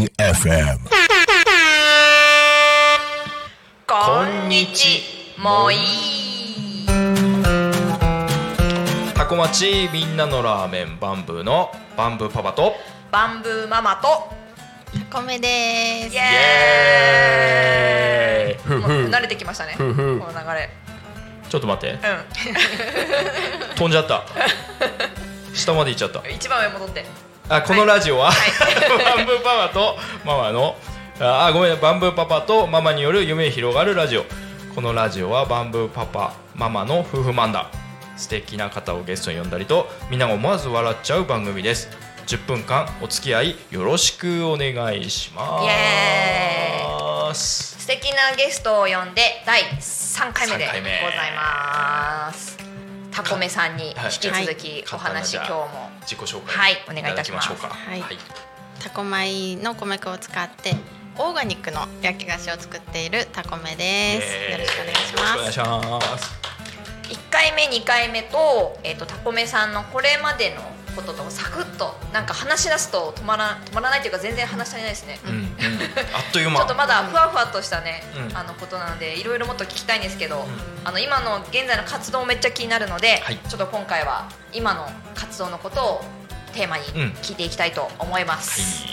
ン FM こんにちもういいタコ町みんなのラーメンバンブーのバンブーパパとバンブーママと米ですイエエーイ慣れてきましたねこの流れちょっと待って。う飛んじゃった。下まで行っちゃった。ん一番上戻って。あこのラジオは、は バンブーパパとママのあごめんバンブーパパとママによる夢広がるラジオ。このラジオはバンブーパパママの夫婦漫談。素敵な方をゲストに呼んだりとみんなが思わず笑っちゃう番組です。10分間お付き合いよろしくお願いします素敵なゲストを呼んで第3回目でございます。タコメさんに引き続きお話今日も。自己紹介はいお願いいたします。だきましょうか。はい。タコ米の米粉を使ってオーガニックの焼き菓子を作っているタコメです、よろしくお願いします。しくお願いします。1回目2回目と,、えー、とタコメさんのこれまでのこととサクッとなんか話し出すと止まら止まらないというか全然話し足りないですね、うんうん。あっという間。ちょっとまだふわふわとしたね、うん。あのことなのでいろいろもっと聞きたいんですけど、あの今の現在の活動めっちゃ気になるので、はい。ちょっと今回は今の活動のことをテーマにうん。聞いていきたいと思います。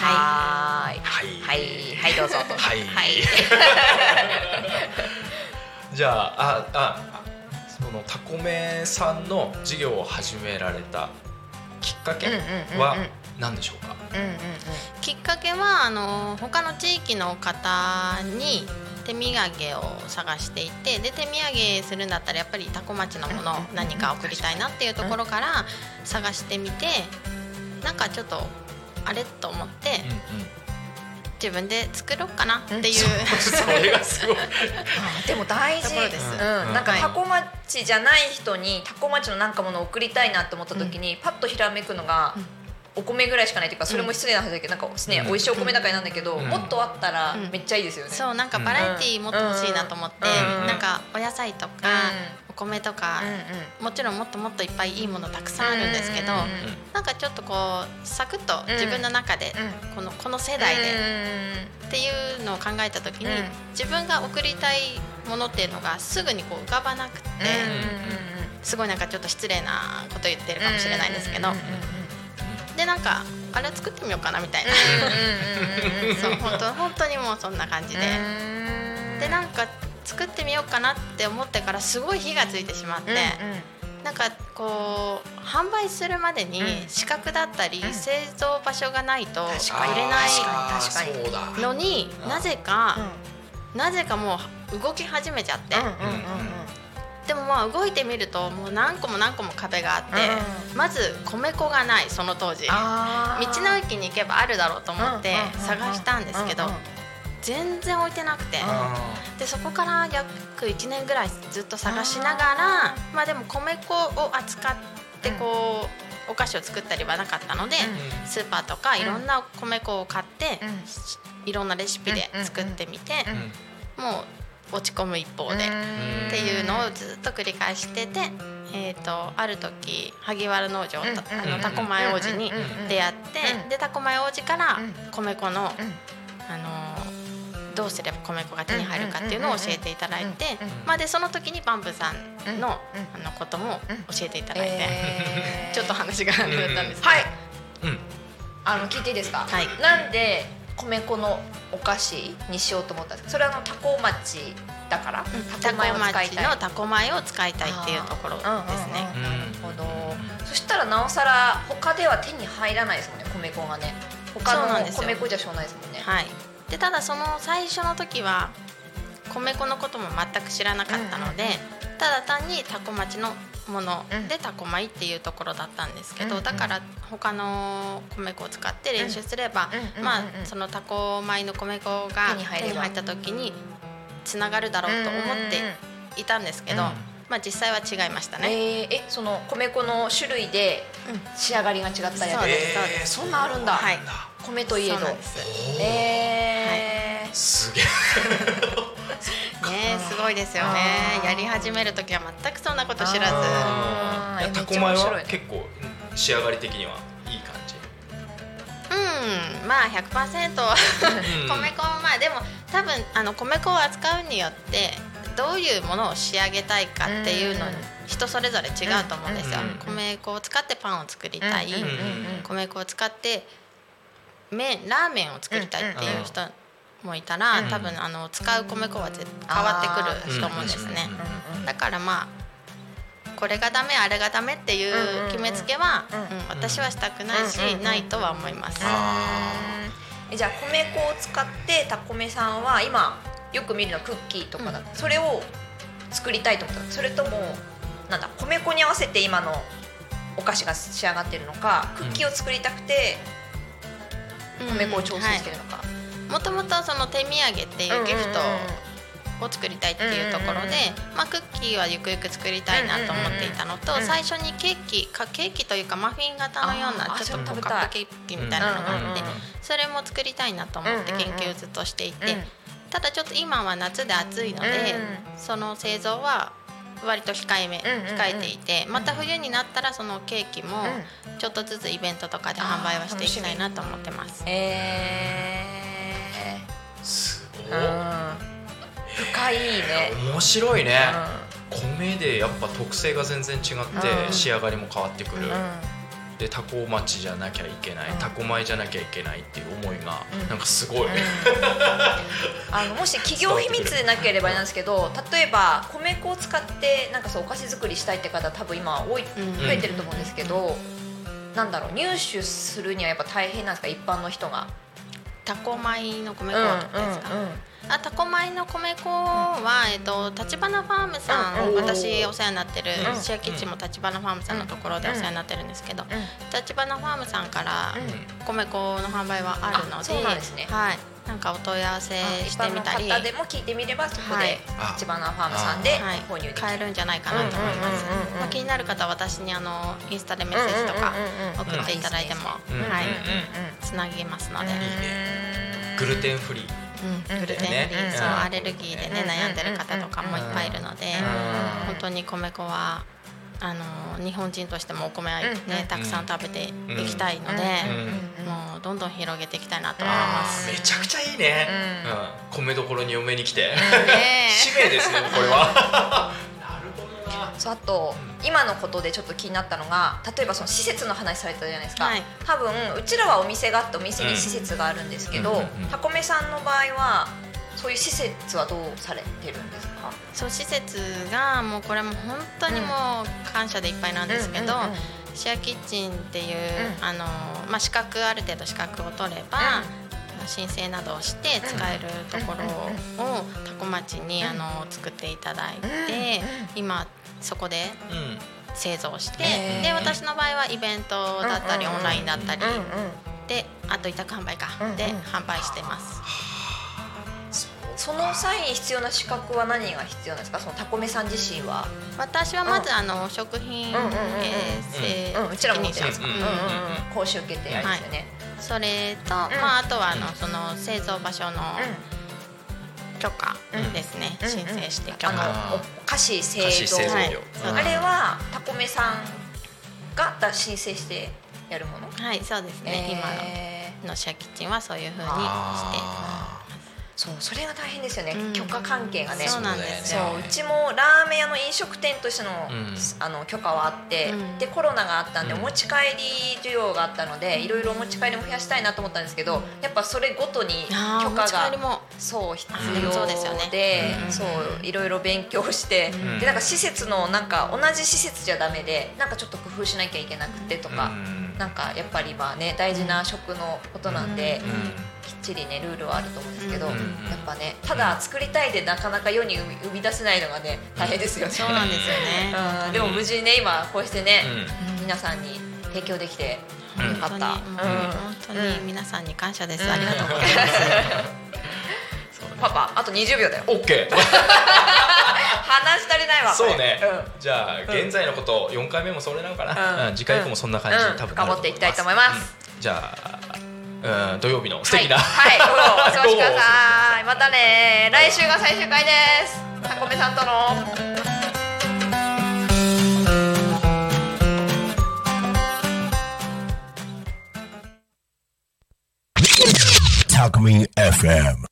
ははーい。はい。はい。はいどうぞと。はい。はい。じゃあああそのタコメさんの事業を始められたきっかけうんうんうんうんは何でしょうか、うんうんうん。きっかけはあの他の地域の方に手土産を探していてで手土産するんだったらやっぱりタコ町のものを何か送りたいなっていうところから探してみてなんかちょっとあれ？と思って自分で作ろうかなっていう、それがすごい。でも大事。ですうん。なんかタコ町じゃない人にタコ町のなんかものを送りたいなって思った時に、パッとひらめくのが、お米ぐらいしかないっていうかそれも失礼な話だけどなんかね、うん。美味しいお米だからなんだけど、うん。もっとあったらうん。めっちゃいいですよね。そうなんかバラエティーもっと欲しいなと思って、うん。なんかお野菜とか、お米とか、もちろんもっともっといっぱいいいものたくさんあるんですけど、うんうんなんかちょっとこうサクッと自分の中で、うんこのこの世代でっていうのを考えた時に、うん。自分が送りたいものっていうのがすぐにこう浮かばなくて、すごいなんかちょっと失礼なこと言ってるかもしれないんですけど、でなんかあれ作ってみようかなみたいな、そう本当本当にもうそんな感じで、でなんか作ってみようかなって思ってからすごい火がついてしまって、なんかこう販売するまでにうん。資格だったり、製造場所がないと売れないのになぜか、なぜかもう動き始めちゃって、でもまあ動いてみるともう何個も何個も壁があって、まず米粉がないその当時。道の駅に行けばあるだろうと思って探したんですけど全然置いてなくて。あでそこから約1年ぐらいずっと探しながらまあでも米粉を扱ってこうお菓子を作ったりはなかったのでスーパーとかいろんな米粉を買っていろんなレシピで作ってみてもう落ち込む一方で。っていうのをずっと繰り返してて、えー、とある時萩原農場、うんたあうんのタコ米王子に出会って、うん。でタコ米王子からうん。米粉の、あのーどうすれば米粉が手に入るかっていうのを教えていただいて、まあ、でその時にバンブさんの,、うんあのことも教えていただいて、えーちょっと話があれだったんですけど、はいうんあの聞いていいですか、はいなんで米粉のお菓子にしようと思ったんですかそれはあのタコ町だから、タコタコ米を使いたい町のタコ米を使いたいっていうところですね。うんうんうんなるほどそしたらなおさら他では手に入らないですもんね米粉がね他の米粉じゃしょうがないですもんねはい、でただその最初の時は米粉のことも全く知らなかったので、ただ単にタコ町のものでタコ米っていうところだったんですけど、うんだから他の米粉を使って練習すれば、うんまあうんうんうん。そのタコ米の米粉が手に入った時につながるだろうと思っていたんですけど、うん。まあ実際は違いましたね。えーえその米粉の種類で仕上がりが違ったりそうですそうえーですそんなあるんだ。はい。米といえど。そうなんです。えーすげえ。ねすごいですよね。やり始める時は全くそんなこと知らず。タコ米はい。結構仕上がり的にはいい感じ。うん。まあ100%米粉まあでも多分あの米粉を扱うによってどういうものを仕上げたいかっていうのにうん。人それぞれ違うと思うんですよ。うん米粉を使ってパンを作りたい。うんうんうん米粉を使って麺ラーメンを作りたいっていう人もいたらうん。多分あの使う米粉は絶変わってくると思うんですね。うんだからまあこれがダメあれがダメっていう決めつけはうん。うんうん私はしたくないしうんうんうんないとは思います。じゃあ米粉を使ってタコメさんは今よく見るのはクッキーとかだ、それを作りたいと思った。のそれともなんだ米粉に合わせて今のお菓子が仕上がってるのかクッキーを作りたくて米粉を調整してるのか、もともとその手土産っていうギフトを作りたいっていうところで、まあ、クッキーはゆくゆく作りたいなと思っていたのと、最初にケーキかケーキというかマフィン型のようなちょっとカップケーキみたいなのがあって、それも作りたいなと思って研究をずっとしていて、うん。ただちょっと今は夏で暑いので、うんその製造は割と控えめ、控えていてまた冬になったらそのケーキもうちょっとずつイベントとかで販売はしていきたいなと思ってます。えー、うん深いね、面白いね。う米でやっぱ特性が全然違ってうん。仕上がりも変わってくる。んうん。でタコ町じゃなきゃいけないうん。タコ米じゃなきゃいけないっていう思いがうん。なんかすごい。あのもし企業秘密でなければなんですけど例えば米粉を使ってなんかそうお菓子作りしたいって方多分今多いうん。増えてると思うんですけど、なんだろう入手するにはやっぱ大変なんですか？一般の人が。タコ米の米粉ってことですか、あタコ米の米粉は、えっと、立花ファームさん、うんうん私お世話になってる、うんシェアキッチンも立花ファームさんのところでお世話になってるんですけど、うん。立花ファームさんからうん。米粉の販売はあるのであそうなんですね。はい、なんかお問い合わせしてみたり。一般の方でも聞いてみればそこはい。で立花ファームさんではい。購入できる。買えるんじゃないかなと思います。まあ気になる方は私にあのインスタでメッセージとか送っていただいても、うんはい。うんつなぎますので、グルテンフリー。うん。グルテンフリー、ねそううん。アレルギーでね悩んでる方とかもいっぱいいるので、うん本当に米粉はあの日本人としてもお米はね、うんたくさん食べていきたいので、うん。もうどんどん広げていきたいなと思います。めちゃくちゃいいね。ううん。米どころに嫁に来て。ね 使命ですねこれは。なるほどな。そうあと今のことでちょっと気になったのが例えばその施設の話されたじゃないですか、はい。多分うちらはお店があってお店に施設があるんですけど、うん。タコメさんの場合はそういう施設はどうされてるんですか？そう施設がもうこれも本当にもう感謝でいっぱいなんですけど、うんうんうん。シェアキッチンっていう、うん。あのまあ、資格ある程度資格を取れば、申請などをして使えるところを多古町にあの作っていただいて、今そこでうん製造して、で私の場合はイベントだったり、うんうんうんオンラインだったり、うんうん。であと委託販売か、うんうん。で販売してます。その際に必要な資格は何が必要なんですか？そのタコメさん自身は、私はまずあの食品衛生うん、うちらも持ってます、うんうん講習受けてやるんですよね、それと、まああとはあのその製造場所の許可ですね、うん申請して許可。を、あーお菓子製造。製造業はい。あれはタコメさんがだ申請してやるもの？はいそうですね、え今ののシェアキッチンはそういうふうにしてあーそうそれが大変ですよね、うん。許可関係がね。そうなんですよ。そううちもラーメン屋の飲食店としての,、うん。あの許可はあって、うん。でコロナがあったんで、うん。お持ち帰り需要があったのでいろいろお持ち帰りも増やしたいなと思ったんですけどやっぱそれごとに許可がも。そう必うん要ですよね。でうんそういろいろ勉強して、ん。でなんか施設のなんか同じ施設じゃダメでなんかちょっと工夫しなきゃいけなくてとか、うん。なんかやっぱりまあね大事な食のことなんで、ちりねルールはあると思うんですけど、うんやっぱねただ作りたいでなかなか世に生み生み出せないのがね大変ですよね。そうなんですよね。うん。でも無事にね今こうしてね、うん。皆さんに提供できてうん。よかった。本当に、もううん。本当に皆さんに感謝です、うん。ありがとうございます、パパあと20秒だよ。オッケー。話し足りないわ。そうね。うん。じゃあ現在のこと4回目もそれなのかうんな？うん。次回以降もそんな感じ。うん。多分深掘っていきたいと思います。うん。じゃあうん土曜日の素敵な、はい、はい、午後お過ごしください。またね。来週が最終回です。タコメさんとの。Talk Me FM.